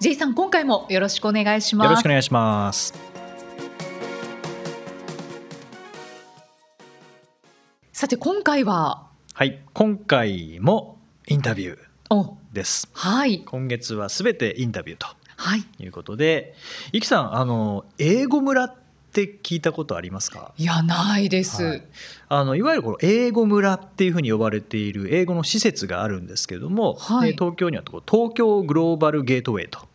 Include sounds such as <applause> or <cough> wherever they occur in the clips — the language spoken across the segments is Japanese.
J さん今回もよろしくお願いします。よろしくお願いします。さて今回は？はい今回もインタビューおです。はい。今月はすべてインタビューとはい。いうことでいきさんあの英語村って聞いたことありますか？いやないです、はい。あのいわゆるこの英語村っていうふうに呼ばれている英語の施設があるんですけれども、はい。で東京には東京グローバルゲートウェイと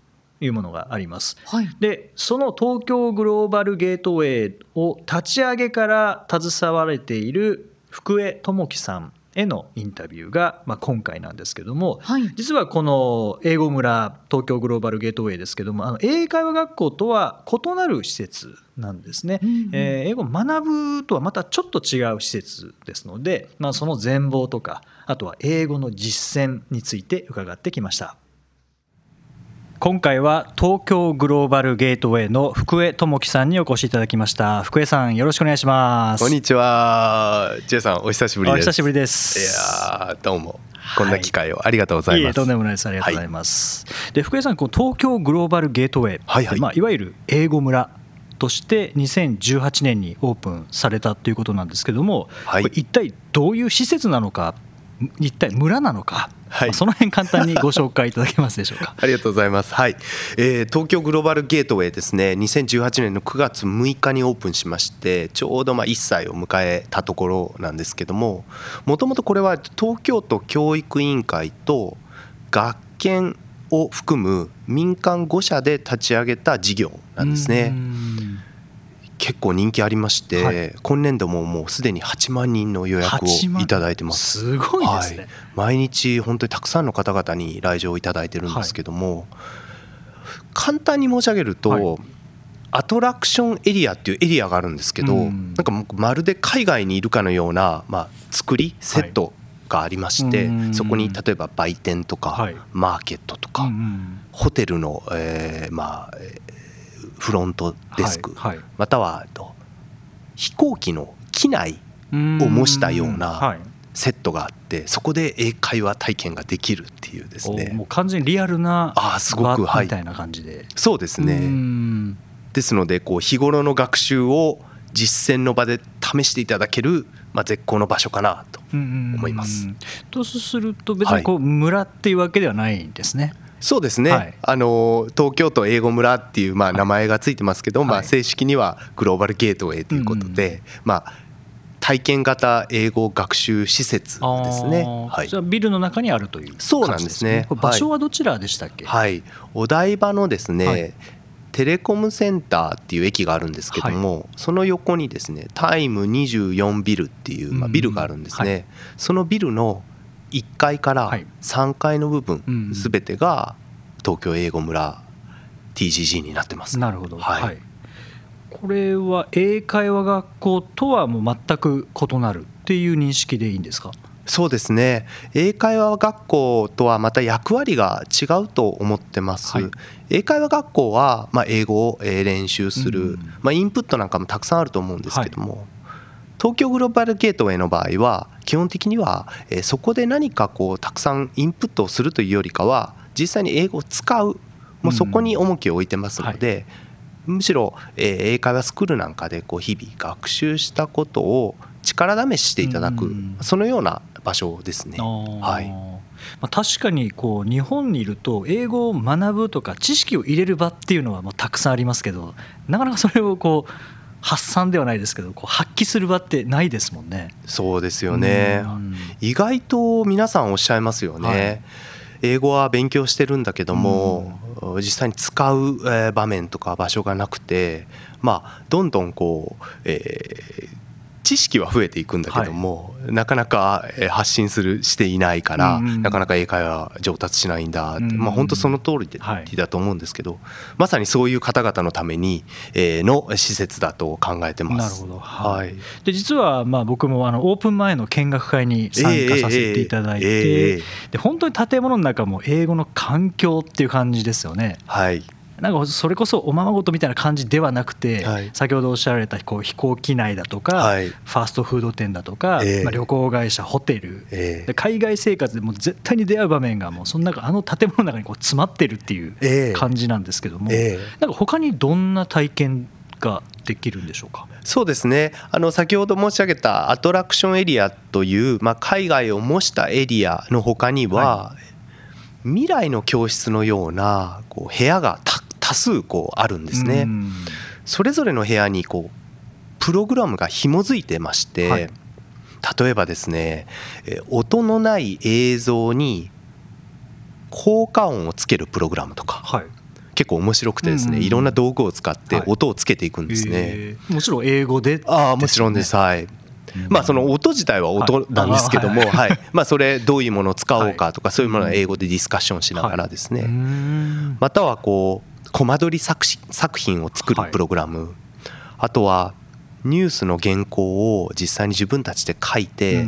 いうものがあります。はい。でその東京グローバルゲートウェイを立ち上げから携われている福江智樹さんへのインタビューが、まあ、今回なんですけども、はい。実はこの英語村東京グローバルゲートウェイですけどもあの英会話学校とは異なる施設なんですね、うんうん。えー英語を学ぶとはまたちょっと違う施設ですので、まあ、その全貌とかあとは英語の実践について伺ってきました今回は東京グローバルゲートウェイの福江智樹さんにお越しいただきました。福江さんよろしくお願いします。こんにちは、ジェイさん、お久しぶりです。お久しぶりでいすやーどうも、こんな機会をありがとうございます。とんでもないです。ありがとうございます、で福江さんこう東京グローバルゲートウェイ、はいはい。まあ、いわゆる英語村として2018年にオープンされたということなんですけども、はい。一体どういう施設なのか一体村なのか、はいまあその辺簡単にご紹介いただけますでしょうか？<laughs> ありがとうございます。はい、えー東京グローバルゲートウェイですね。2018年の9月6日にオープンしまして、ちょうどまあ1歳を迎えたところなんですけども、もともとこれは東京都教育委員会と学研を含む民間5社で立ち上げた事業なんですうね。ん結構人気ありまして、はい。今年度ももうすでに8万人の予約を8万いただいてます。すごいですね、はい、毎日本当にたくさんの方々に来場いただいてるんですけども、簡単に申し上げると、はい。アトラクションエリアっていうエリアがあるんですけど、うん。なんかまるで海外にいるかのような、まあ、作りセットがありまして、うん。そこに例えば売店とか、はい。マーケットとか、ホテルの、えーまあ、えーフロントデスク、はいはい。またはえっと飛行機の機内うんを模したようなはいセットがあってそこで英会話体験ができるっていうですおもねう完全にリアルなあーすごく場はい。みたいな感じで、そうですうねん。ですのでこう日頃の学習を実践の場で試していただける、まあ、絶好の場所かなと思います。とすると別にこう村っていうわけではないんですね。そうですね、はい。あの東京都英語村っていうまあ名前がついてますけど、まあ、はい正式にはグローバルゲートウェイということで、まあ、体験型英語学習施設ですね。はい。それはビルの中にあるというそうなんですね。場所はどちらでしたっけ？はい、お台場のですね、はい。テレコムセンターっていう駅があるんですけども、その横にですねタイム24ビルっていう、まあ、うん。ビルがあるんですね、はい。そのビルの1階からはい。3階の部分うんすべてが東京英語村 TGG になってます。なるほど。はい。これは英会話学校とはもう全く異なるっていう認識でいいんですか？そうですね。英会話学校とはまた役割が違うと思ってます、はい。英会話学校はまあ英語をえー練習する、うんまあ、インプットなんかもたくさんあると思うんですけども、東京グローバルゲートウェイの場合は基本的にはえーそこで何かこうたくさんインプットをするというよりかは実際に英語を使うもうそこに重きを置いてますので、むしろえー英会話スクールなんかでこう日々学習したことを力試ししていただく、うん。そのような場所ですね。はい。まあ、確かにこう日本にいると英語を学ぶとか知識を入れる場っていうのはもうたくさんありますけどなかなかそれをこう発散ではないですけどこう発揮する場ってないですもんね。そうですよね。うん。意外と皆さんおっしゃいますよね、はい。英語は勉強してるんだけども、実際に使うえー場面とか場所がなくてまあどんどんこう、えー知識は増えていくんだけども、はい、なかなか発信するしていないから、うん、なかなか英会話上達しないんだって、うん、まあ、本当その通りだと思うんですけど、はい、まさにそういう方々のためにの施設だと考えてます。なるほど。はい、で実はまあ僕もあのオープン前の見学会に参加させていただいて、えーえー、で本当に建物の中も英語の環境っていう感じですよね。はいなんかそれこそおままごとみたいな感じではなくて、はい、先ほどおっしゃられたこう飛行機内だとか、はい、ファーストフード店だとか、えー、まあ、旅行会社ホテル、えー、で海外生活でも絶対に出会う場面がもうその中あの建物の中にこう詰まってるっていう感じなんですけども、えー、なんか他にどんな体験ができるんでしょうか？そうですね。あの先ほど申し上げたアトラクションエリアという、まあ、海外を模したエリアの他には、はい、未来の教室のようなこう部屋がた多数こうあるんですね。それぞれの部屋にこうプログラムが紐づいてまして、はい、例えばですね音のない映像に効果音をつけるプログラムとか、はい、結構面白くてですね、いろんな道具を使って音をつけていくんですね。はいえー、もちろん英語で、ね、ああもちろんです。はい。まあその音自体は音なんですけども、はい。<laughs> まあそれどういうものを使おうかとかそういうものは英語でディスカッションしながらですね、またはこうコマ撮り作品を作るプログラム、はい、あとはニュースの原稿を実際に自分たちで書いて、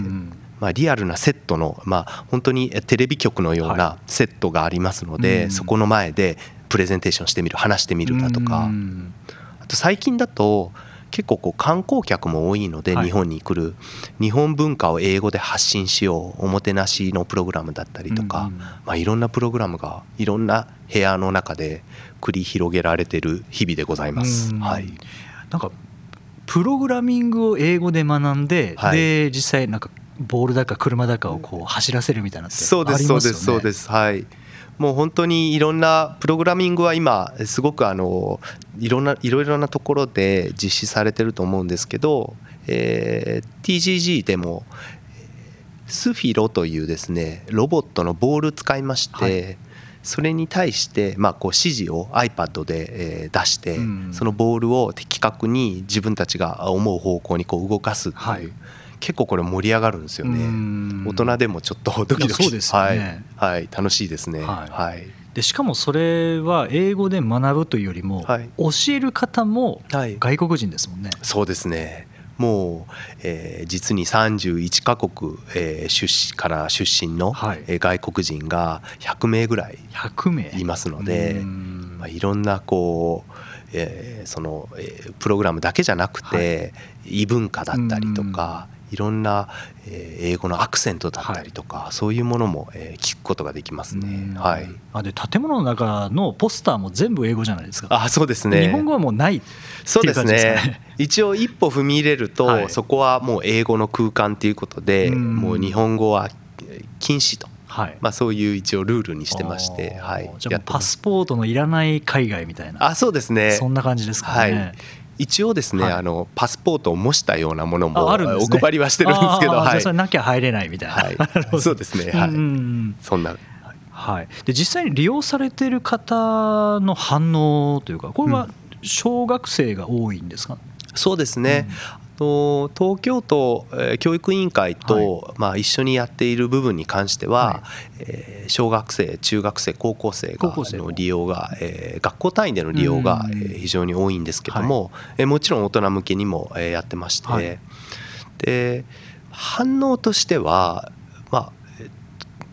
まあ、リアルなセットの、まあ、本当にテレビ局のようなセットがありますので、そこの前でプレゼンテーションしてみる話してみるだとか、あと最近だと結構こう観光客も多いので日本に来る日本文化を英語で発信しようおもてなしのプログラムだったりとか、まあ、いろんなプログラムがいろんな部屋の中で繰り広げられてる日々でございます。はい、なんかプログラミングを英語で学んで、はい、で実際なんかボールだか車だかをこう走らせるみたいなってそうですそうですそうです。はいもう本当にいろんなプログラミングは今すごくあのいろんないろいろなところで実施されてると思うんですけど、えー、TGG でもスフィロというですねロボットのボール使いまして、はい。それに対してまあこう指示を iPad で出してそのボールを的確に自分たちが思う方向にこう動かすっていう結構これ盛り上がるんですよね。大人でもちょっとドキドキ。はい。はい。楽しいですね。はい。でしかもそれは英語で学ぶというよりも、教える方も外国人ですもんね、そうですね。もう、えー、実に31カ国、えー、出から出身の、はい、外国人が100名ぐらいいますので、まあ、いろんなこう、えー、その、えー、プログラムだけじゃなくて、はい、異文化だったりとか、いろんな英語のアクセントだったりとか、はい、そういうものも聞くことができますね。はい。あで建物の中のポスターも全部英語じゃないですか。あそうですね。日本語はもうないそうですね。<laughs> 一応一歩踏み入れると、はい、そこはもう英語の空間ということで、もう日本語は禁止と。はい、まあそういう一応ルールにしてまして、はい。じゃパスポートのいらない海外みたいな。あそうですね。そんな感じですかね。はい一応ですね、はい、あのパスポートを模したようなものもお配りはしてるんですけど、はい、それなきゃ入れないみたいな、はい、<laughs> そうですね、はい、そんな。はい、で実際に利用されてる方の反応というかこれは小学生が多いんですか、うん、そうですね、と東京都教育委員会と、まあ、一緒にやっている部分に関しては、え小学生中学生高校生がの利用が、え学校単位での利用が非常に多いんですけども、えもちろん大人向けにもやってまして、で反応としてはまあ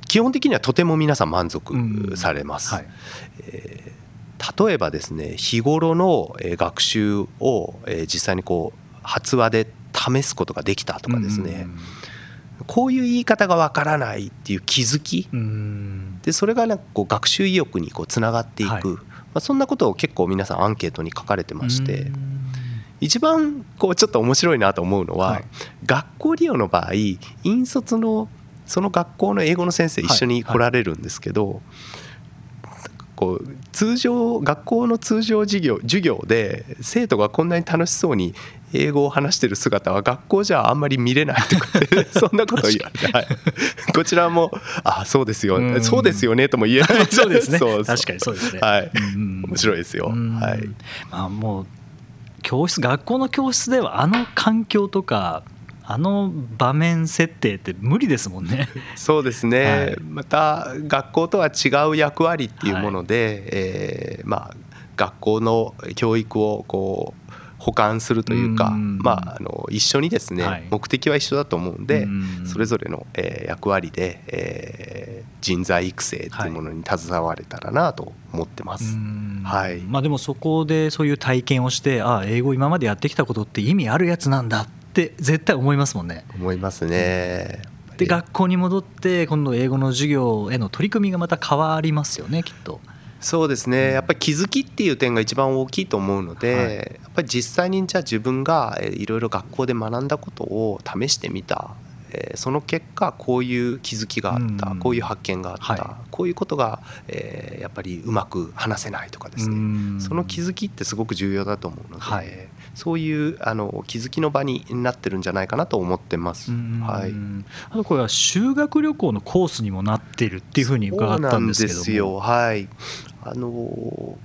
基本的にはとても皆さん満足されます。え例えばですね日頃の学習を実際にこう発話で試すことができたとかですね、こういう言い方がわからないっていう気づき、でそれがなんかこう学習意欲にこうつながっていく、はい、まあ、そんなことを結構皆さんアンケートに書かれてまして。一番こうちょっと面白いなと思うのは、はい、学校利用の場合引率のその学校の英語の先生一緒に来られるんですけど、こう通常学校の通常授業授業で生徒がこんなに楽しそうに英語を話してる姿は学校じゃあんまり見れないとかってそんなこと言われて、はい、こちらも「あそうですよ、うそうですよね」とも言えない。そうですね。確かにそうですね。はい面白いですよ。はい。まあもう教室学校の教室ではあの環境とかあの場面設定って無理ですもんね。<laughs> そうですね、はい、また学校とは違う役割っていうもので、はい、えー、まあ、学校の教育をこう補完するというか、まあ、あの一緒にですね、はい、目的は一緒だと思うんでそれぞれの、えー、役割で、えー、人材育成っていうものに携われたらなと思ってます、はい、まあ、でもそこでそういう体験をしてああ英語今までやってきたことって意味あるやつなんだって絶対思いますもんね。思いますね。で学校に戻って今度英語の授業への取り組みがまた変わりますよねきっと。そうですね。やっぱり気づきっていう点が一番大きいと思うので、はい、やっぱり実際にじゃあ自分がいろいろ学校で学んだことを試してみた。えその結果こういう気づきがあった、こういう発見があった、はい、こういうことが、えやっぱりうまく話せないとかですね。その気づきってすごく重要だと思うので、はい、そういうあの気づきの場になってるんじゃないかなと思ってます。はい、あとこれは修学旅行のコースにもなっているっていうふうに伺ったんですけども。そうなんですよ。はい。あの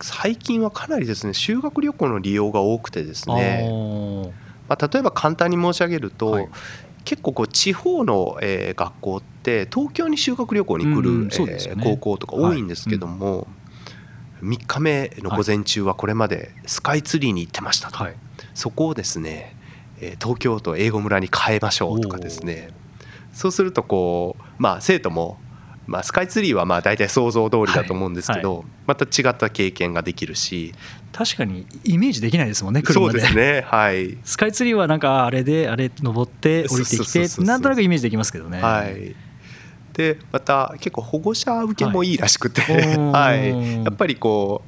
最近はかなりですね修学旅行の利用が多くてですね。まあ、例えば簡単に申し上げると、はい、結構こう地方の、えー、学校って東京に修学旅行に来る、うんね、えー、高校とか多いんですけども、はい。うん、3日目の午前中はこれまでスカイツリーに行ってましたと、はい、そこをですね、えー、東京都英語村に変えましょうとかですね。そうするとこうまあ生徒もまあ、スカイツリーはまあ大体想像通りだと思うんですけど、はい。はい、また違った経験ができるし。確かにイメージできないですもんね車で。そうですねはい。スカイツリーはなんかあれであれ登って降りてきてなんとなくイメージできますけどね。はいでまた結構保護者受けもいいらしくて、はい、<laughs> はい、やっぱりこ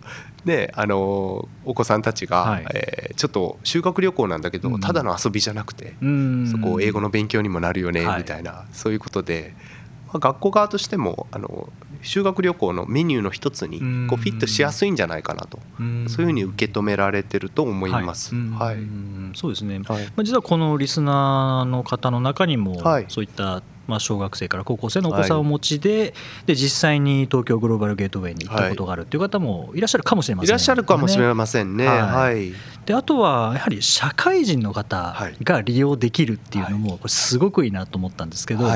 うねあのお子さんたちが、はい、えー、ちょっと修学旅行なんだけど、ただの遊びじゃなくて、そこ英語の勉強にもなるよね、みたいなそういうことで学校側としてもあの修学旅行のメニューの一つにこうフィットしやすいんじゃないかなとそういうふうに受け止められてると思います。はい、そうですね、はい、まあ、実はこのリスナーの方の中にも、そういったまあ、小学生から高校生のお子さんをお持ちではい、で実際に東京グローバルゲートウェイに行ったことがあるという方もいらっしゃるかもしれません、ね、いらっしゃるかもしれませんね。はい、であとはやはり社会人の方が利用できるっていうのもこれすごくいいなと思ったんですけど、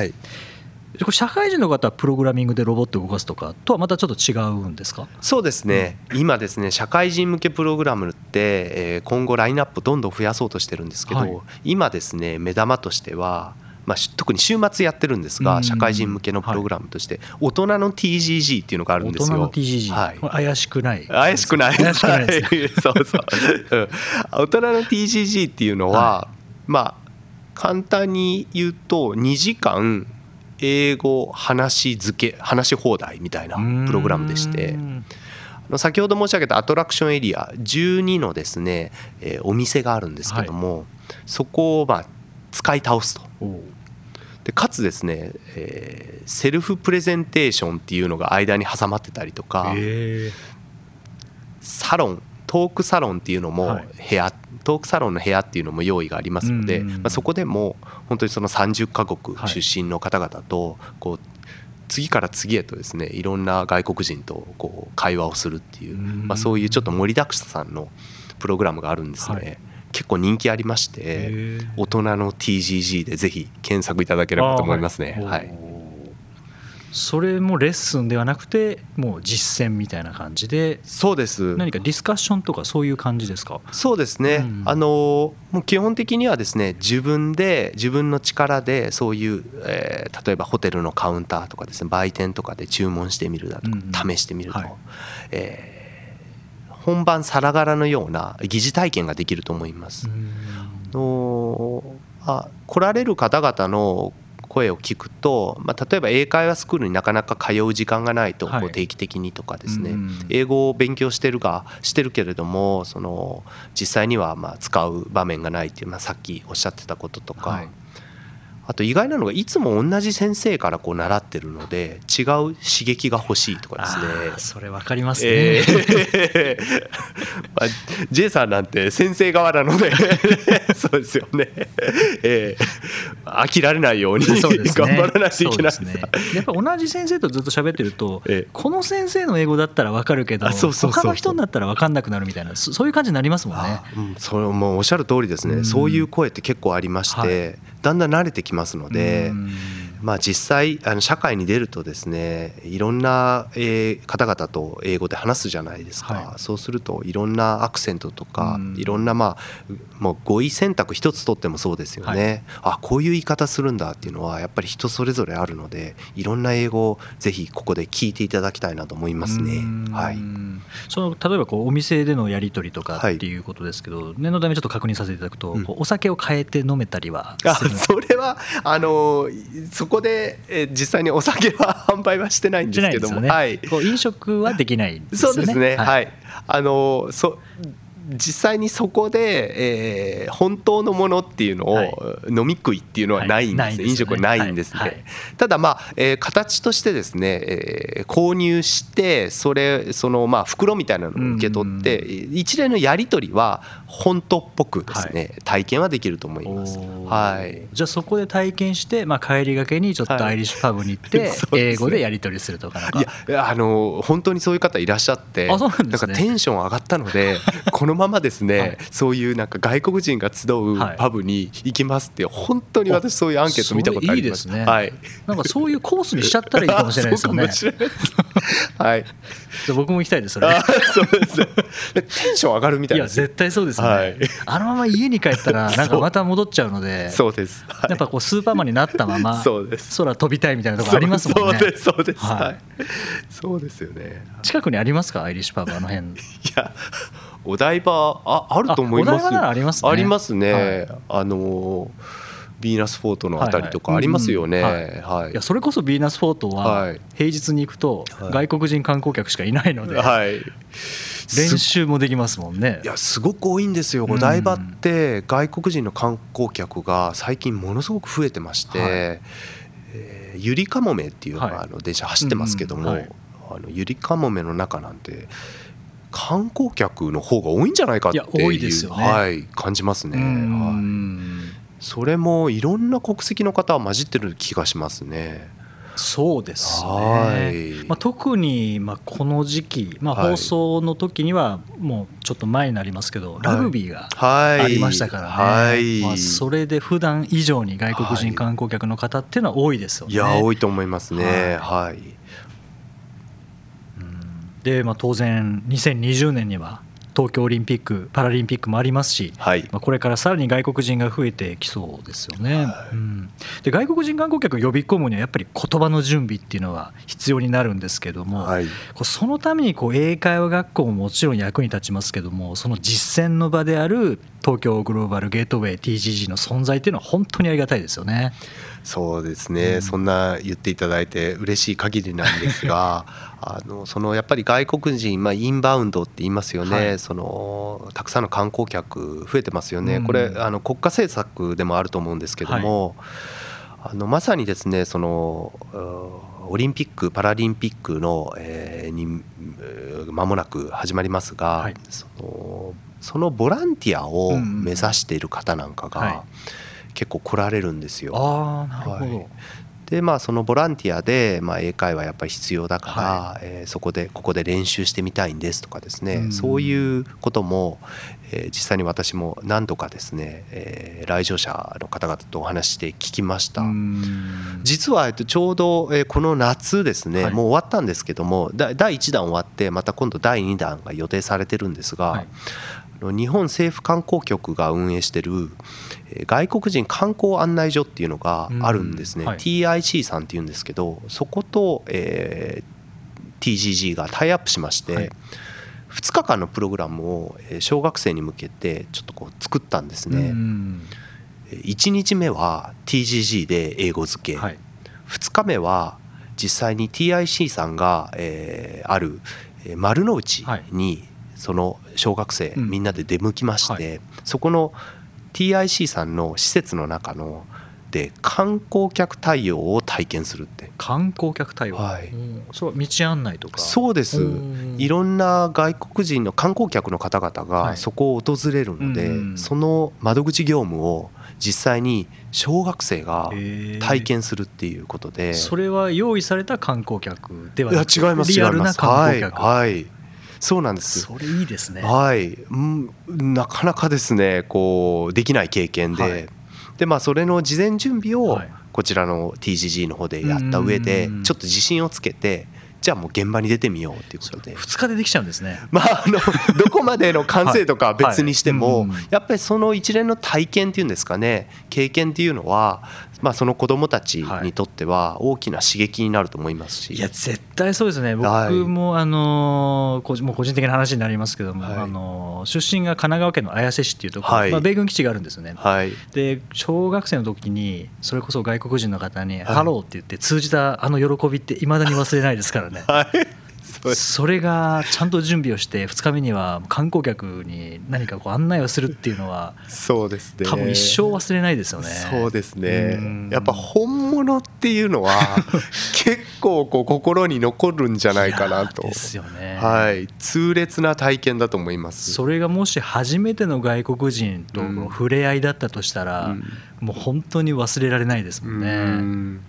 社会人の方はプログラミングでロボットを動かすとかとはまたちょっと違うんですか？そうですね、うん、今ですね社会人向けプログラムって、え今後ラインナップどんどん増やそうとしてるんですけど、はい、今ですね目玉としてはまあ、特に週末やってるんですが、社会人向けのプログラムとして、大人の TGG っていうのがあるんですよ。大人の TGG、はい、怪しくない。怪しくない。怪しくないそうそう、大人の TGG っていうのは、まあ簡単に言うと2時間英語話付け話し放題みたいなプログラムでして。先ほど申し上げたアトラクションエリア12のですね、えー、お店があるんですけども、はい、そこをまあ使い倒すと。でかつですね、えー、セルフプレゼンテーションっていうのが間に挟まってたりとかサロントークサロンっていうのも部屋、はいトークサロンの部屋っていうのも用意がありますので、まあ、そこでも本当にその30カ国出身の方々とこう次から次へとですねいろんな外国人とこう会話をするっていう、まあ、そういうちょっと盛りだくさんのプログラムがあるんですね。はい結構人気ありまして大人の TGG でぜひ検索いただければと思いますね。はい、それもレッスンではなくてもう実践みたいな感じでそうです。何かディスカッションとかそういう感じですか？そうですね、うん、あのもう基本的にはですね自分で自分の力でそういう、えー、例えばホテルのカウンターとかですね売店とかで注文してみるだとか、うん、試してみると、はい、えー、本番さながらのような疑似体験ができると思います。うん、のあ来られる方々の声を聞くと、まあ、例えば英会話スクールになかなか通う時間がないとこう定期的にとかですね、英語を勉強してるがしてるけれどもその実際にはまあ使う場面がないっていう、まあ、さっきおっしゃってたこととか、あと意外なのがいつも同じ先生からこう習ってるので違う刺激が欲しいとかですね。それ分かりますね、えー。<laughs> まあ、J さんなんて先生側なので <laughs> そうですよね、えー飽きられないようにね。頑張らないといけないですね。やっぱ同じ先生とずっと喋ってると、ええ。この先生の英語だったら分かるけどあそうそう他の人になったら分かんなくなるみたいなそそういう感じになりますもんね。あ。うん、それもうおっしゃる通りですね、うん。そういう声って結構ありまして、はい。だんだん慣れてきますので、うん。まあ、実際あの社会に出るとですねいろんな、えー方々と英語で話すじゃないですか、はい。そうするといろんなアクセントとか、うん。いろんな、まあ、もう語彙選択一つとってもそうですよね、あこういう言い方するんだっていうのはやっぱり人それぞれあるのでいろんな英語をぜひここで聞いていただきたいなと思いますね。うん。はい。その例えばこうお店でのやり取りとかはいってい。うことですけど、念のためちょっと確認させていただくと、うん。お酒を変えて飲めたりはあそれはあのそこでえー実際にお酒は販売はしてないんしですけども、ね、はい、こう飲食はできないですよねそうですね、はいいあのそ実際にそこで、えー本当のものっていうのを、はい。飲み食いっていうのはないんです,、はいですよね。飲食はないんですね、はい。はいただまあ、えー形としてですね、えー購入してそれそのまあ袋みたいなのを受け取って、一連のやり取りは本当っぽくですね、体験はできると思います。はい。じゃあそこで体験して、まあ、帰りがけにちょっとアイリッシュパブに行って、<laughs> 英語でやり取りするとかいやあの本当にそういう方いらっしゃってあそうなんですね。かテンション上がったので <laughs> このままですね、はい。そういうなんか外国人が集うはいパブに行きますって本当に私そういうアンケート見たことあります。いいですね。はい。なんかそういうコースにしちゃったらいいかもしれないですよね。はい。じゃあ僕も行きたいですそれ。あそうですテンション上がるみたいいやなんですよ絶対そうですね、はい。あのまま家に帰ったら <laughs> なんかまた戻っちゃうのでそうです、はい。やっぱこうスーパーマンになったまま <laughs> そうです。空飛びたいみたいなところありますもんね。そうですそうです、はい。はい。そうですよね。近くにありますか？アイリッシュパブあの辺。いやお台場ああると思いますありますね。ありますね、はい。あのヴィーナスフォートのあたりとかありますよね。はい。はい。やそれこそヴィーナスフォートははい。平日に行くとはい。外国人観光客しかいないので。はい練習もできますもんね。いやすごく多いんですよ。お台場って外国人の観光客が最近ものすごく増えてまして、はい。えーゆりかもめっていうのはあの電車走ってますけども、はい。あのゆりかもめの中なんて観光客の方が多いんじゃないかっていうね。はい、感じますね。うはい。んそれもいろんな国籍の方は混じってる気がしますね。そうですはい、ねまあ、特にまあこの時期、まあ、はい。放送の時にはもうちょっと前になりますけど、ラグビーがはい、ありましたからね、はい、まあ、それで普段以上に外国人観光客の方っていうのは多いですよね。いや多いと思いますね。はい、うん。で、まあ、当然2020年には東京オリンピック・パラリンピックもありますし、はい、まあ、これからさらに外国人が増えてきそうですよね。うん、で外国人観光客を呼び込むにはやっぱり言葉の準備っていうのは必要になるんですけども、はい、こうそのためにこう英会話学校ももちろん役に立ちますけどもその実践の場である東京グローバルゲートウェイ TGG の存在っていうのは本当にありがたいですよね。そうですね、うん。そんな言っていただいて嬉しい限りなんですが <laughs> あのそのやっぱり外国人、まあ、インバウンドって言いますよね、はい。そのたくさんの観光客増えてますよね、うん。これあの国家政策でもあると思うんですけども、あのまさにですねそのうオリンピック・パラリンピックの、えーにえー間もなく始まりますが、はい。そのそのボランティアを目指している方なんかが、はい結構来られるんですよ。ああなるほど、はい。でまあそのボランティアで、まあ、英会話やっぱり必要だから、はえーそこでここで練習してみたいんですとかですね、うん。そういうことも、えー実際に私も何度かですね、えー来場者の方々とお話しして聞きました。うん。実はえっとちょうどえーこの夏ですね、はい。もう終わったんですけどもだ第1弾終わってまた今度第2弾が予定されてるんですが、はい日本政府観光局が運営してるえー外国人観光案内所っていうのがあるんですね、うんはい TIC さんっていうんですけどそこと、えー TGG がタイアップしまして、はい。2日間のプログラムをえー小学生に向けてちょっとこう作ったんですね。うん。1日目は TGG で英語付け、はい。2日目は実際に TIC さんが、えーあるえー丸の内にその小学生うん。みんなで出向きまして、はそこの TIC さんの施設の中のって観光客対応を体験するって。観光客対応、はい。うん。そう道案内とか。そうです。うんいろんな外国人の観光客の方々はい。がそこを訪れるので、うんその窓口業務を実際に小学生が体験するっていうことで、それは用意された観光客ではいやなくて違いますリアルな違います。観光客、はい、はい、そうなんです。それいいですね。はい、うん、なかなかですねこうできない経験で、はい。でまあそれの事前準備をはい。こちらの TGG の方でやった上でうん。ちょっと自信をつけてじゃあもう現場に出てみようっていうことで。2日でできちゃうんですね。まあ、あの <laughs> どこまでの完成とかは別にしてもやっぱりその一連の体験っていうんですかね経験っていうのは、まあ、その子どもたちにとっては大きな刺激になると思いますし、いや絶対そうですね。僕はい。もあの個人もう個人的な話になりますけども、はい。あの出身が神奈川県の綾瀬市っていうところ、はい。まあ、米軍基地があるんですよね、はい、で小学生の時にそれこそ外国人の方に「い。ハロー」って言って通じたあの喜びっていまだに忘れないですからね。はい、それがちゃんと準備をして2日目には観光客に何かこう案内をするっていうのはそうですね。多分一生忘れないですよね。そうですうねん。やっぱ本物っていうのは <laughs> 結構こう心に残るんじゃないかなと。ですよね。はい。痛烈な体験だと思います。それがもし初めての外国人との触れ合いだったとしたら、うん。もう本当に忘れられないですもんね。うん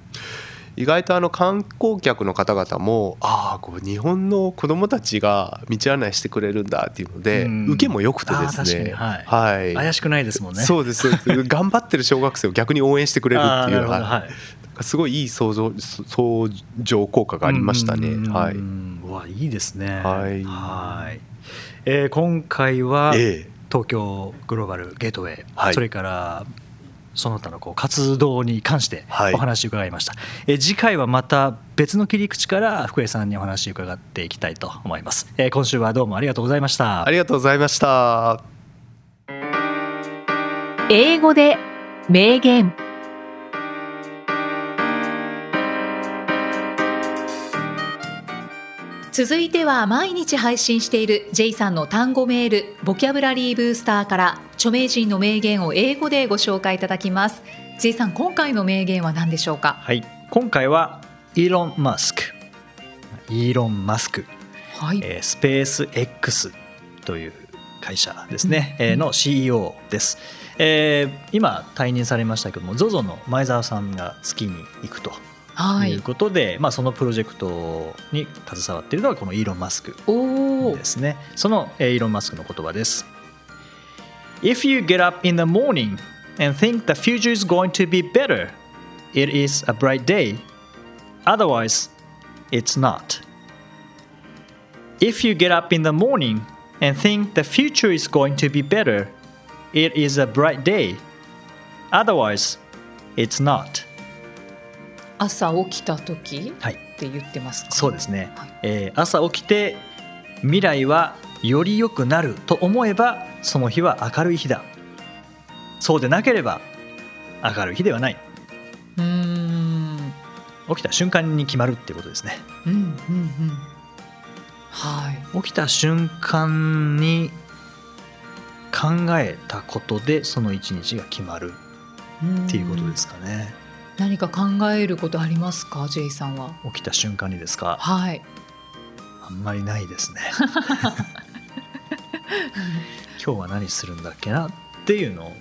意外とあの観光客の方々もああこう日本の子どもたちが道案内してくれるんだっていうので、うん。受けも良くてですね。かに。はい。怪しくないですもんね。そうです <laughs> 頑張ってる小学生を逆に応援してくれるっていうははい。いすごいいい相乗相乗効果がありましたね。うん。はい、うわいいですね。はい。はい。えー今回は、ええ。東京グローバルゲートウェイ、はい。それからその他のこう活動に関してはい。お話を伺いました、えー次回はまた別の切り口から福江さんにお話を伺っていきたいと思います、えー今週はどうもありがとうございました。ありがとうございました。英語で名言。続いては毎日配信している J さんの単語メールボキャブラリーブースターから著名人の名言を英語でご紹介いただきます。J さん今回の名言は何でしょうか？はい。今回はイーロン・マスクイーロン・マスク、はい、えースペース X という会社ですね、えーの CEO です、えー今退任されましたけども ZOZO の前澤さんが月に行くとはい。いうことで、まあ、そのプロジェクトに携わっているのがこのイーロン・マスクですね。そのえーイーロン・マスクの言葉です If you get up in the morning and think the future is going to be better it is a bright day otherwise it's not If you get up in the morning and think the future is going to be better it is a bright day otherwise it's not 朝起きた時はいって言ってますかそうですね、はいえー朝起きて未来はより良くなると思えば その日は明るい日だ。そうでなければ明るい日ではない。うーん。起きた瞬間に決まるっていうことですね。うんうんうん。はい。起きた瞬間に考えたことでその一日が決まる。っていうことですかね。何か考えることありますか J さんは？起きた瞬間にですか？はい。あんまりないですね <laughs> 今日は何するんだっけなっていうのを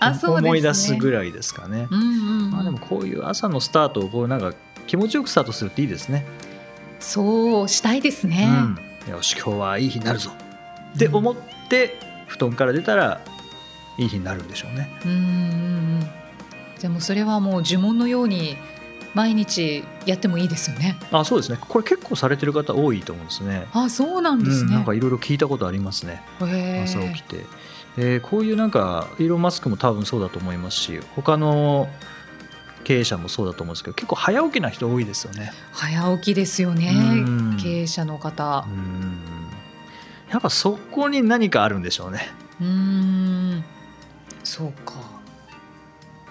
あそうね思い出すぐらいですかね。うんうんうん。まあでもこういう朝のスタートをこうなんか気持ちよくスタートするっていいですね。そうしたいですね、うん、よし今日はいい日になるぞ。って思って布団から出たらいい日になるんでしょうね。うんうんうん。でもそれはもう呪文のように毎日やってもいいですよね。あそうですね。これ結構されてる方多いと思うんですね。あそうなんですうん、ね、なんかいろいろ聞いたことありますね。朝起きて。でこういうなんかイーロン・マスクも多分そうだと思いますし他の経営者もそうだと思うんですけど結構早起きな人多いですよね。早起きですよねうん。経営者の方。うん。やっぱそこに何かあるんでしょうね。うーん。そうか。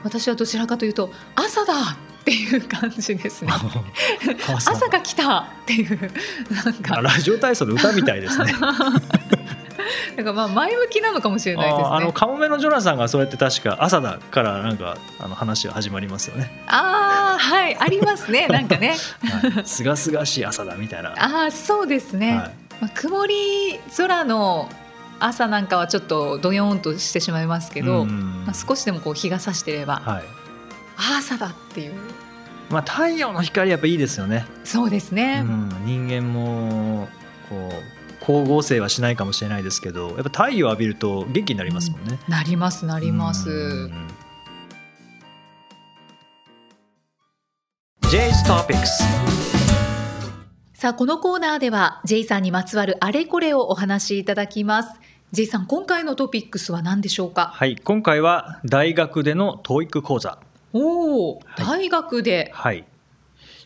私はどちらかというと朝だっていう感じですね <laughs> 朝が来たっていうなんかラジオ体操の歌みたいですね。<laughs> なんかまあ前向きなのかもしれないですね。あのカモメのジョナサンがそうやって確か朝だからなんかあの話が始まりますよね。ああはいありますね <laughs> なんかね。すがすがしい朝だみたいな。ああそうですね。はい、まあ曇り空の朝なんかはちょっとどよんとしてしまいますけど、まあ、少しでもこう日が差してれば、はい、朝だっていう。まあ太陽の光やっぱいいですよね。そうですね。うん、人間もこう光合成はしないかもしれないですけどやっぱ太陽浴びると元気になりますもんね。うん、なりますなります。J's Topics さあこのコーナーでは J さんにまつわるあれこれをお話しいただきます。J さん今回のトピックスは何でしょうか？はい今回は大学での TOEIC 講座。おお、はい、大学で。はい。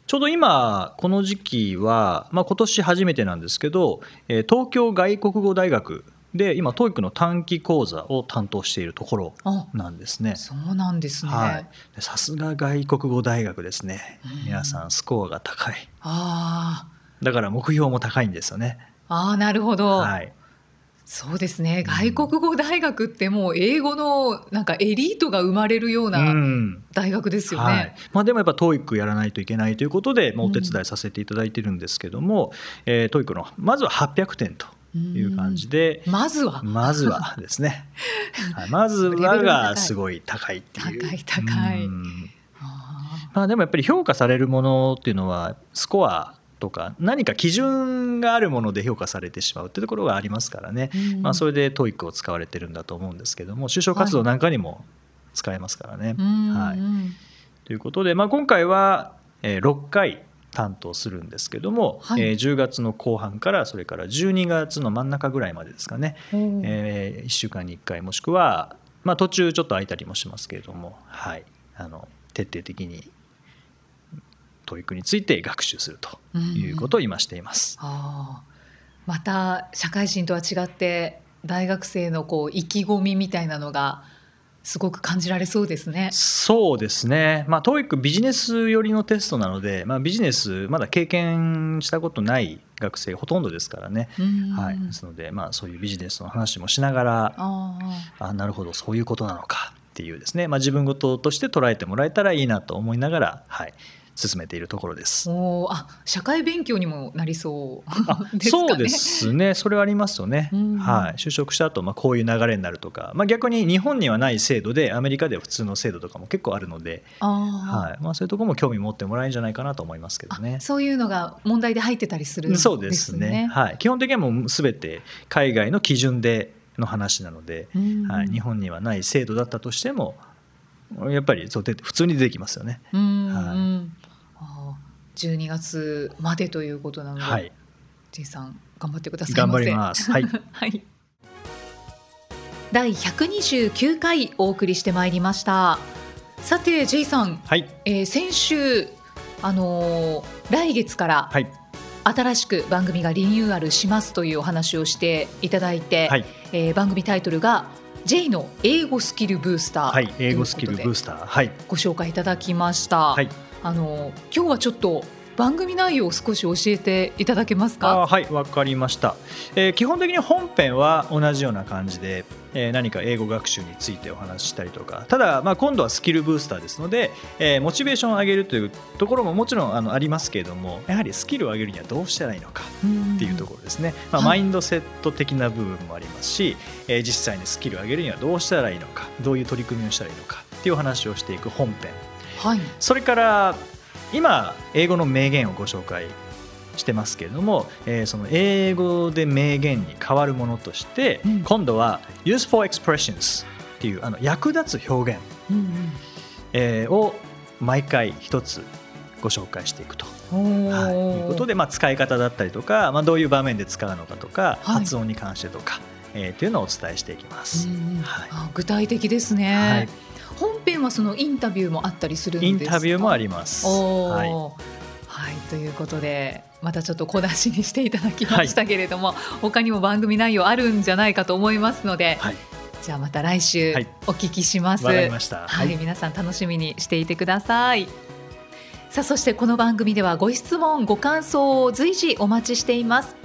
ちょうど今、この時期は、まあ今年初めてなんですけど、東京外国語大学で今、TOEIC の短期講座を担当しているところなんですね。そうなんですね。さすが外国語大学ですね。皆さん、スコアが高い。ああ。だから目標も高いんですよね。ああ、なるほど。はい。そうですね。外国語大学ってもう英語のなんかエリートが生まれるような大学ですよね、うんはい、まあ、でもやっぱ TOEIC やらないといけないということで、まあ、お手伝いさせていただいてるんですけども、うんえー、TOEIC のまずは800点と。いう感じで、まずは？まずはですね、はい、<laughs> まずはがすごい高いっていう。高い高い、まあでもやっぱり評価されるものっていうのはスコアとか何か基準があるもので評価されてしまうっていうところがありますからね、うん、まあ、それで TOEIC を使われてるんだと思うんですけども就職活動なんかにも使えますからね。はい、はい、ということで、まあ、今回は6回担当するんですけども、はい、えー、10月の後半からそれから12月の真ん中ぐらいまでですかね、えー、1週間に1回もしくは、まあ、途中ちょっと空いたりもしますけれども、はい、あの徹底的に教育について学習するということを今しています。うん、また社会人とは違って大学生のこう意気込みみたいなのがすごく感じられそうですね。そうですね。まあ TOEIC ビジネス寄りのテストなので、まあビジネスまだ経験したことない学生ほとんどですからね。はい。ですのでまあそういうビジネスの話もしながら、ああなるほどそういうことなのかっていうですね。まあ自分事として捉えてもらえたらいいなと思いながら、はい。進めているところです。おあ社会勉強にもなりそう <laughs> です、ね、そうですね。それはありますよね、はい、就職した後、まあこういう流れになるとか、まあ、逆に日本にはない制度でアメリカでは普通の制度とかも結構あるので。はい。まあ、そういうところも興味持ってもらえるんじゃないかなと思いますけどね。そういうのが問題で入ってたりするんですね。そうですね。はい、基本的にはもうすべて海外の基準での話なので、はい、日本にはない制度だったとしてもやっぱりそうで普通に出てきますよね。はい12月までということなので、はい、J さん頑張ってください頑張ります。はい。<laughs> はい。第129回お送りしてまいりました。さて J さん、はい、えー、先週あのー、来月から、はい、新しく番組がリニューアルしますというお話をしていただいて、はい、えー、番組タイトルが J の英語スキルブースター、はい、英語スキルブースター、はい、ご紹介いただきました。はいあの今日はちょっと番組内容を少し教えていただけますか？はいわかりました、えー、基本的に本編は同じような感じで、えー、何か英語学習についてお話ししたりとか。ただ、まあ、今度はスキルブースターですので、えー、モチベーションを上げるというところももちろんあのありますけれどもやはりスキルを上げるにはどうしたらいいのかっていうところですね、まあ、マインドセット的な部分もありますし、えー、実際にスキルを上げるにはどうしたらいいのかどういう取り組みをしたらいいのかっていう話をしていく本編はい、それから今英語の名言をご紹介してますけれども、えー、その英語で名言に変わるものとして、うん、今度は useful expressions っていうあの役立つ表現、うんうん、えー、を毎回一つご紹介していくと、はい、いうことで、まあ、使い方だったりとか、まあ、どういう場面で使うのかとか、はい、発音に関してとか、えー、というのをお伝えしていきます。はい、具体的ですね、はい本編はそのインタビューもあったりするんですインタビューもあります。はい、はい、ということでまたちょっと小出しにしていただきましたけれども、はい、他にも番組内容あるんじゃないかと思いますので、はい、じゃあまた来週お聞きします。はい、はい、皆さん楽しみにしていてください。さあそしてこの番組ではご質問ご感想を随時お待ちしています。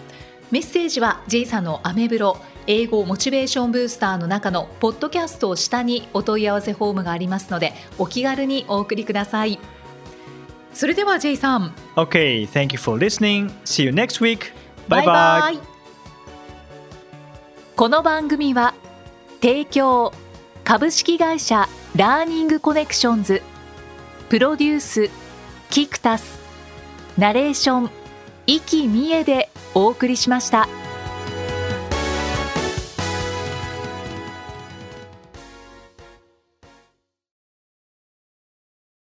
メッセージは J さんのアメブロ英語モチベーションブースターの中のポッドキャストを下にお問い合わせフォームがありますのでお気軽にお送りくださいそれでは J さん Okay, thank you for listening. See you next week. バイバイこの番組は提供株式会社ラーニングコネクションズプロデュースキクタスナレーション生きみえでお送りしました。